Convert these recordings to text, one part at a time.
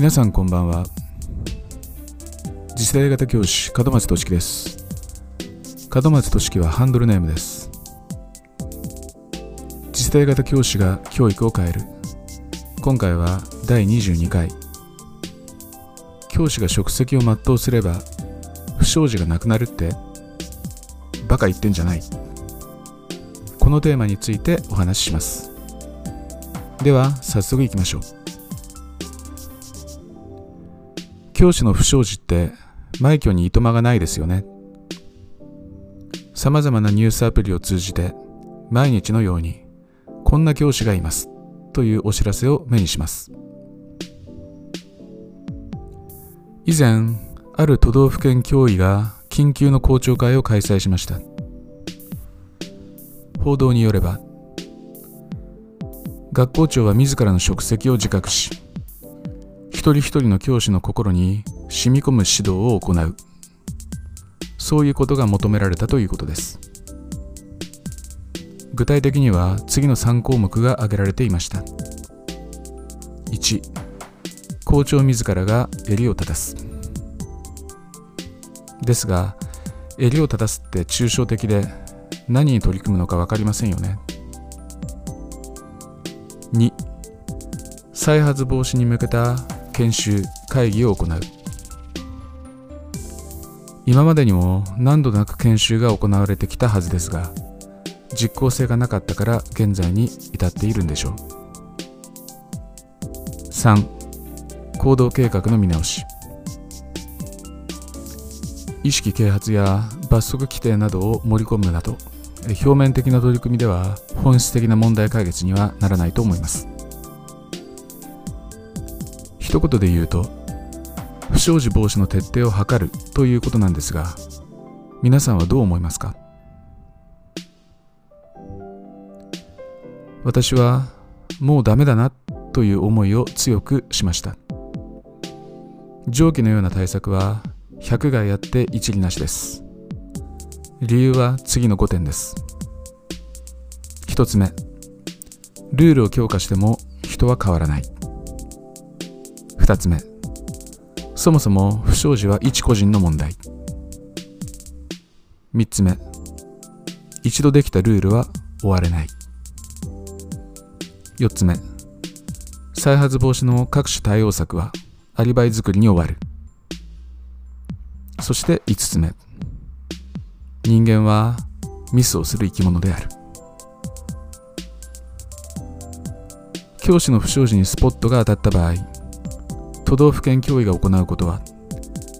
皆さんこんばんは。次世代型教師門松俊樹です。門松俊樹はハンドルネームです。次世代型教師が教育を変える。今回は第22回。教師が職責を全うすれば不祥事がなくなるってバカ言ってんじゃない。このテーマについてお話しします。では早速いきましょう。教師の不祥事って枚挙にいとまがないですよね。さまざまなニュースアプリを通じて毎日のようにこんな教師がいますというお知らせを目にします。以前ある都道府県教委が緊急の校長会を開催しました。報道によれば学校長は自らの職責を自覚し一人一人の教師の心に染み込む指導を行う。そういうことが求められたということです。具体的には次の3項目が挙げられていました。1校長自らが襟を正す。ですが襟を正すって抽象的で何に取り組むのか分かりませんよね。2再発防止に向けた研修会議を行う。今までにも何度なく研修が行われてきたはずですが実効性がなかったから現在に至っているんでしょう。3行動計画の見直し。意識啓発や罰則規定などを盛り込むなど表面的な取り組みでは本質的な問題解決にはならないと思います。一言で言うと不祥事防止の徹底を図るということなんですが皆さんはどう思いますか？私はもうダメだなという思いを強くしました。上記のような対策は100害あって一理なしです。理由は次の5点です。1つ目ルールを強化しても人は変わらない。2つ目。そもそも不祥事は一個人の問題。3つ目。一度できたルールは終われない。4つ目。再発防止の各種対応策はアリバイ作りに終わる。そして5つ目。人間はミスをする生き物である。教師の不祥事にスポットが当たった場合都道府県教委が行うことは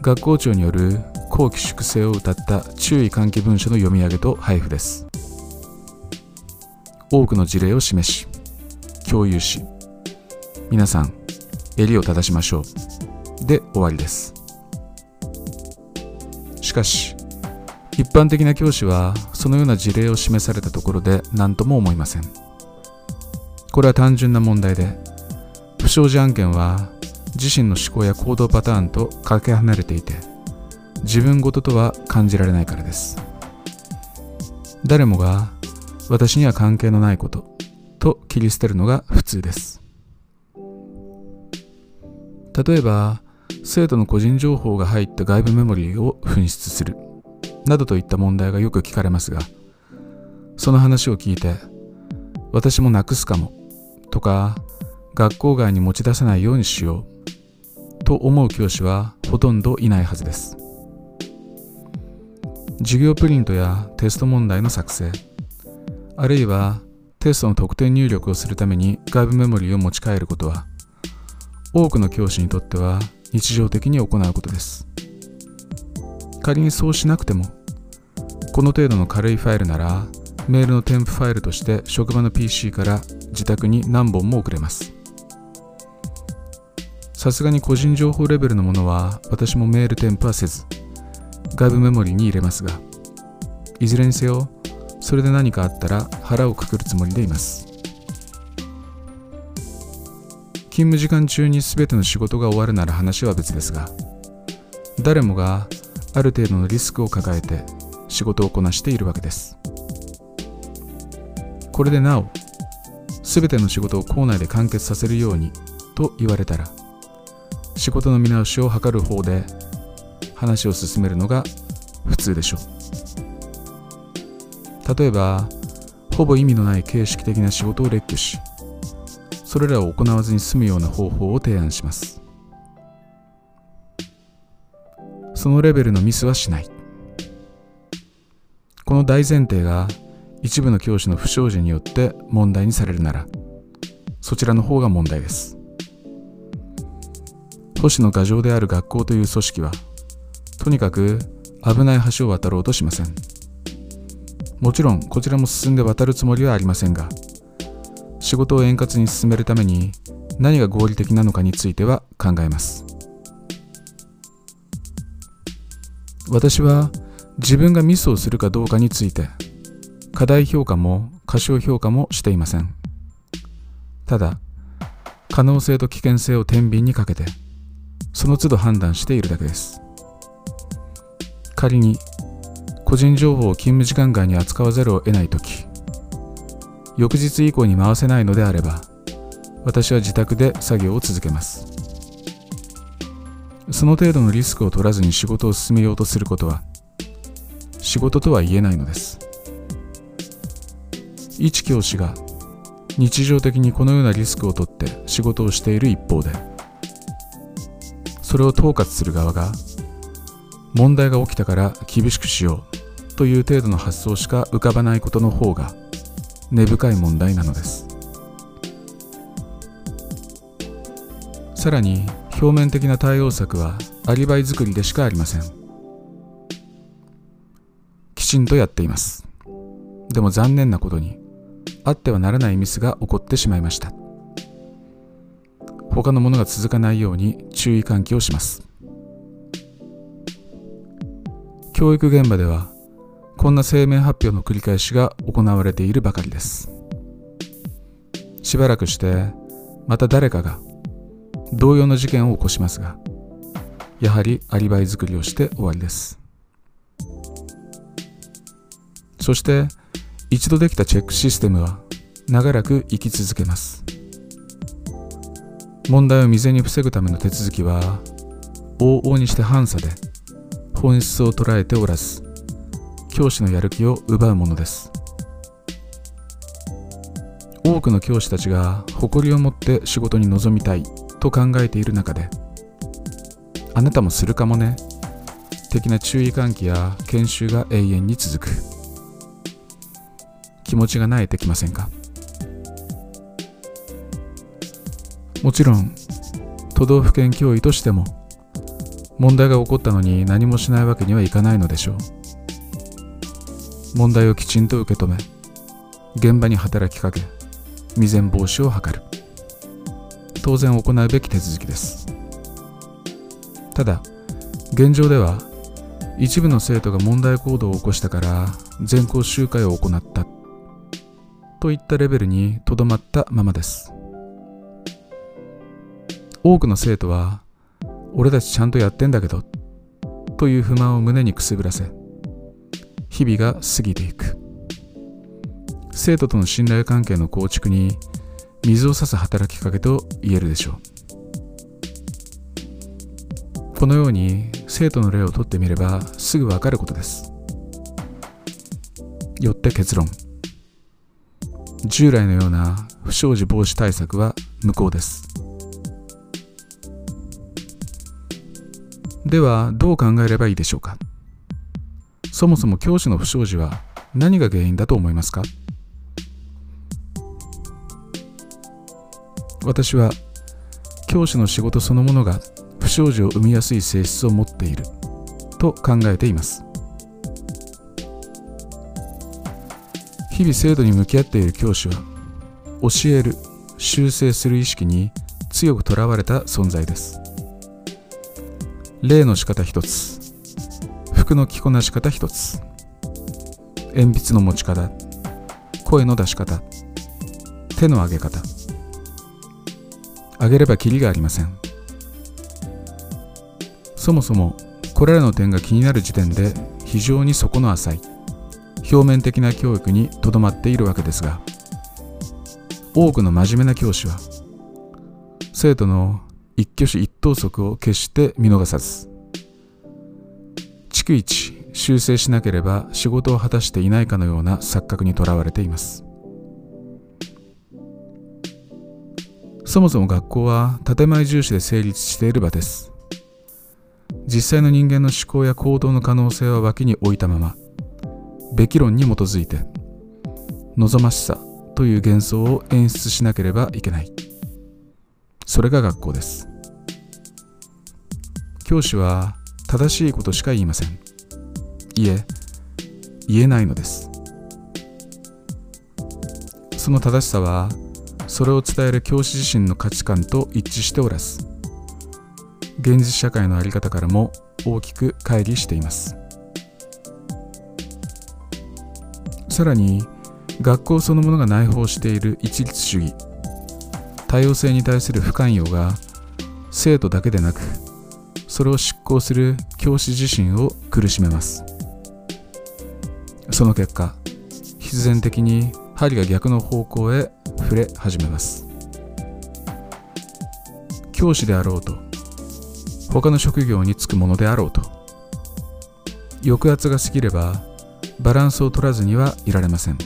学校長による後期粛清を謳った注意喚起文書の読み上げと配布です。多くの事例を示し共有し皆さん襟を正しましょう。で終わりです。しかし一般的な教師はそのような事例を示されたところで何とも思いません。これは単純な問題で不祥事案件は自身の思考や行動パターンとかけ離れていて自分ごととは感じられないからです。誰もが私には関係のないことと切り捨てるのが普通です。例えば生徒の個人情報が入った外部メモリーを紛失するなどといった問題がよく聞かれますがその話を聞いて私もなくすかもとか学校外に持ち出さないようにしよう。と思う教師はほとんどいないはずです。授業プリントやテスト問題の作成。あるいはテストの得点入力をするために外部メモリーを持ち帰ることは多くの教師にとっては日常的に行うことです。仮にそうしなくてもこの程度の軽いファイルならメールの添付ファイルとして職場の PC から自宅に何本も送れます。さすがに個人情報レベルのものは私もメール添付はせず外部メモリーに入れますがいずれにせよそれで何かあったら腹をくくるつもりでいます。勤務時間中に全ての仕事が終わるなら話は別ですが誰もがある程度のリスクを抱えて仕事をこなしているわけです。これでなお全ての仕事を校内で完結させるようにと言われたら仕事の見直しを図る方で話を進めるのが普通でしょう。例えばほぼ意味のない形式的な仕事を列挙しそれらを行わずに済むような方法を提案します。そのレベルのミスはしない。この大前提が一部の教師の不祥事によって問題にされるならそちらの方が問題です。星の牙城である学校という組織はとにかく危ない橋を渡ろうとしません。もちろんこちらも進んで渡るつもりはありませんが仕事を円滑に進めるために何が合理的なのかについては考えます。私は自分がミスをするかどうかについて過大評価も過小評価もしていません。ただ可能性と危険性を天秤にかけてその都度判断しているだけです。仮に個人情報を勤務時間外に扱わざるを得ないとき翌日以降に回せないのであれば私は自宅で作業を続けます。その程度のリスクを取らずに仕事を進めようとすることは仕事とは言えないのです。一教師が日常的にこのようなリスクをとって仕事をしている一方でそれを統括する側が問題が起きたから厳しくしようという程度の発想しか浮かばないことの方が根深い問題なのです。さらに表面的な対応策はアリバイ作りでしかありません。きちんとやっています。でも残念なことにあってはならないミスが起こってしまいました。他のものが続かないように注意喚起をします。教育現場ではこんな声明発表の繰り返しが行われているばかりです。しばらくしてまた誰かが同様の事件を起こしますがやはりアリバイ作りをして終わりです。そして一度できたチェックシステムは長らく生き続けます。問題を未然に防ぐための手続きは往々にして反差で本質を捉えておらず教師のやる気を奪うものです。多くの教師たちが誇りを持って仕事に臨みたいと考えている中であなたもするかもね的な注意喚起や研修が永遠に続く。気持ちが慣れてきませんか？もちろん都道府県教委としても問題が起こったのに何もしないわけにはいかないのでしょう。問題をきちんと受け止め現場に働きかけ未然防止を図る。当然行うべき手続きです。ただ現状では一部の生徒が問題行動を起こしたから全校集会を行ったといったレベルにとどまったままです。多くの生徒は俺たちちゃんとやってんだけどという不満を胸にくすぶらせ日々が過ぎていく。生徒との信頼関係の構築に水を差す働きかけと言えるでしょう。このように生徒の例をとってみればすぐわかることです。よって結論。従来のような不祥事防止対策は無効です。ではどう考えればいいでしょうか？そもそも教師の不祥事は何が原因だと思いますか？私は教師の仕事そのものが不祥事を生みやすい性質を持っていると考えています。日々制度に向き合っている教師は教える修正する意識に強くとらわれた存在です。例の仕方一つ。服の着こなし方一つ。鉛筆の持ち方。声の出し方。手の上げ方。上げればきりがありません。そもそもこれらの点が気になる時点で非常に底の浅い。表面的な教育にとどまっているわけですが。多くの真面目な教師は生徒の一挙手一頭則を決して見逃さず。逐一修正しなければ仕事を果たしていないかのような錯覚にとらわれています。そもそも学校は建前重視で成立している場です。実際の人間の思考や行動の可能性は脇に置いたままべき論に基づいて望ましさという幻想を演出しなければいけない。それが学校です。教師は正しいことしか言いません。いえ言えないのです。その正しさはそれを伝える教師自身の価値観と一致しておらず現実社会の在り方からも大きく乖離しています。さらに学校そのものが内包している一律主義多様性に対する不寛容が生徒だけでなくそれを執行する教師自身を苦しめます。その結果必然的に針が逆の方向へ触れ始めます。教師であろうと他の職業に就くものであろうと抑圧が過ぎればバランスを取らずにはいられません。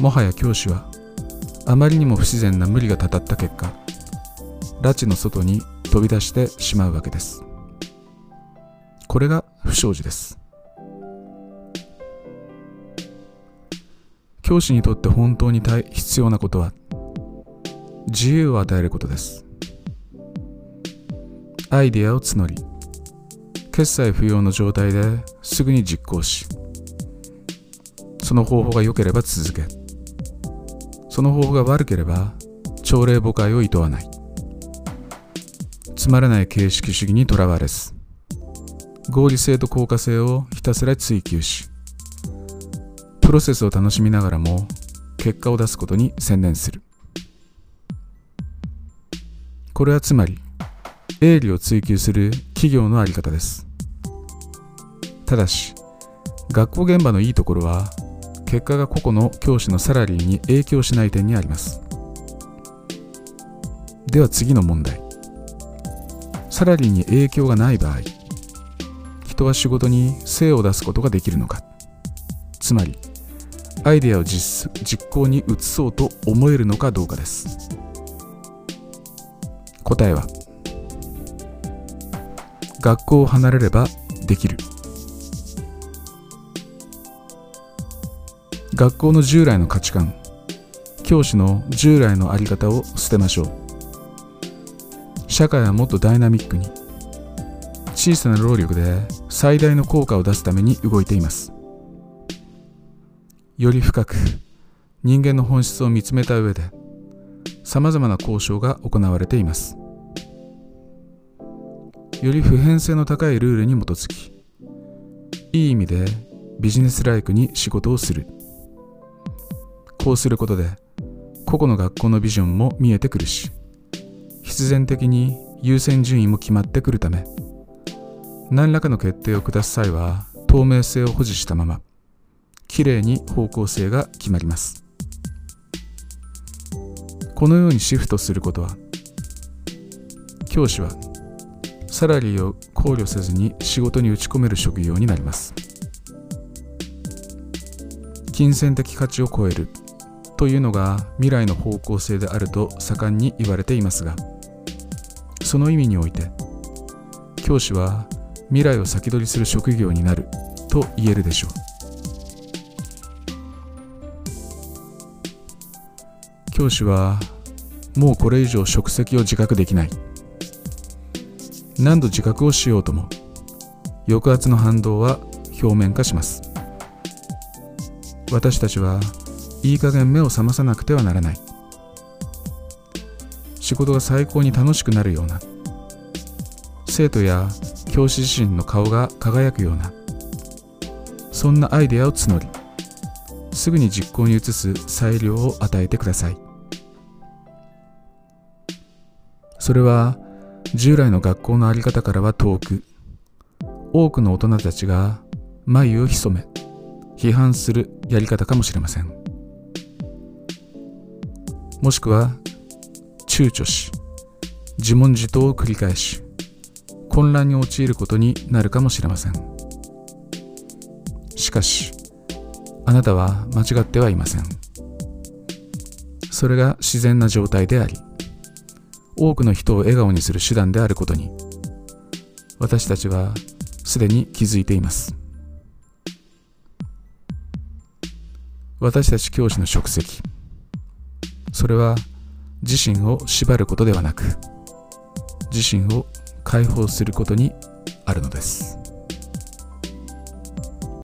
もはや教師はあまりにも不自然な無理がたたった結果拉致の外に飛び出してしまうわけです。これが不祥事です。教師にとって本当に必要なことは自由を与えることです。アイデアを募り決済不要の状態ですぐに実行しその方法が良ければ続けその方法が悪ければ朝礼誤解を厭わない。つまらない形式主義にとらわれず合理性と効果性をひたすら追求しプロセスを楽しみながらも結果を出すことに専念する。これはつまり営利を追求する企業の在り方です。ただし学校現場のいいところは結果が個々の教師のサラリーに影響しない点にあります。では次の問題。サラリーに影響がない場合人は仕事に精を出すことができるのか。つまりアイデアを実実行に移そうと思えるのかどうかです。答えは学校を離れればできる。学校の従来の価値観教師の従来の在り方を捨てましょう。社会はもっとダイナミックに小さな労力で最大の効果を出すために動いています。より深く人間の本質を見つめた上でさまざまな交渉が行われています。より普遍性の高いルールに基づきいい意味でビジネスライクに仕事をする。こうすることで個々の学校のビジョンも見えてくるし必然的に優先順位も決まってくるため何らかの決定を下す際は透明性を保持したままきれいに方向性が決まります。このようにシフトすることは教師はサラリーを考慮せずに仕事に打ち込める職業になります。金銭的価値を超えるというのが未来の方向性であると盛んに言われていますがその意味において教師は未来を先取りする職業になると言えるでしょう。教師はもうこれ以上職責を自覚できない。何度自覚をしようとも抑圧の反動は表面化します。私たちはいい加減目を覚まさなくてはならない。仕事が最高に楽しくなるような。生徒や教師自身の顔が輝くような。そんなアイデアを募りすぐに実行に移す裁量を与えてください。それは従来の学校の在り方からは遠く多くの大人たちが眉を潜め批判するやり方かもしれません。もしくは躊躇し自問自答を繰り返し混乱に陥ることになるかもしれません。しかしあなたは間違ってはいません。それが自然な状態であり多くの人を笑顔にする手段であることに私たちはすでに気づいています。私たち教師の職責それは自身を縛ることではなく自身を解放することにあるのです。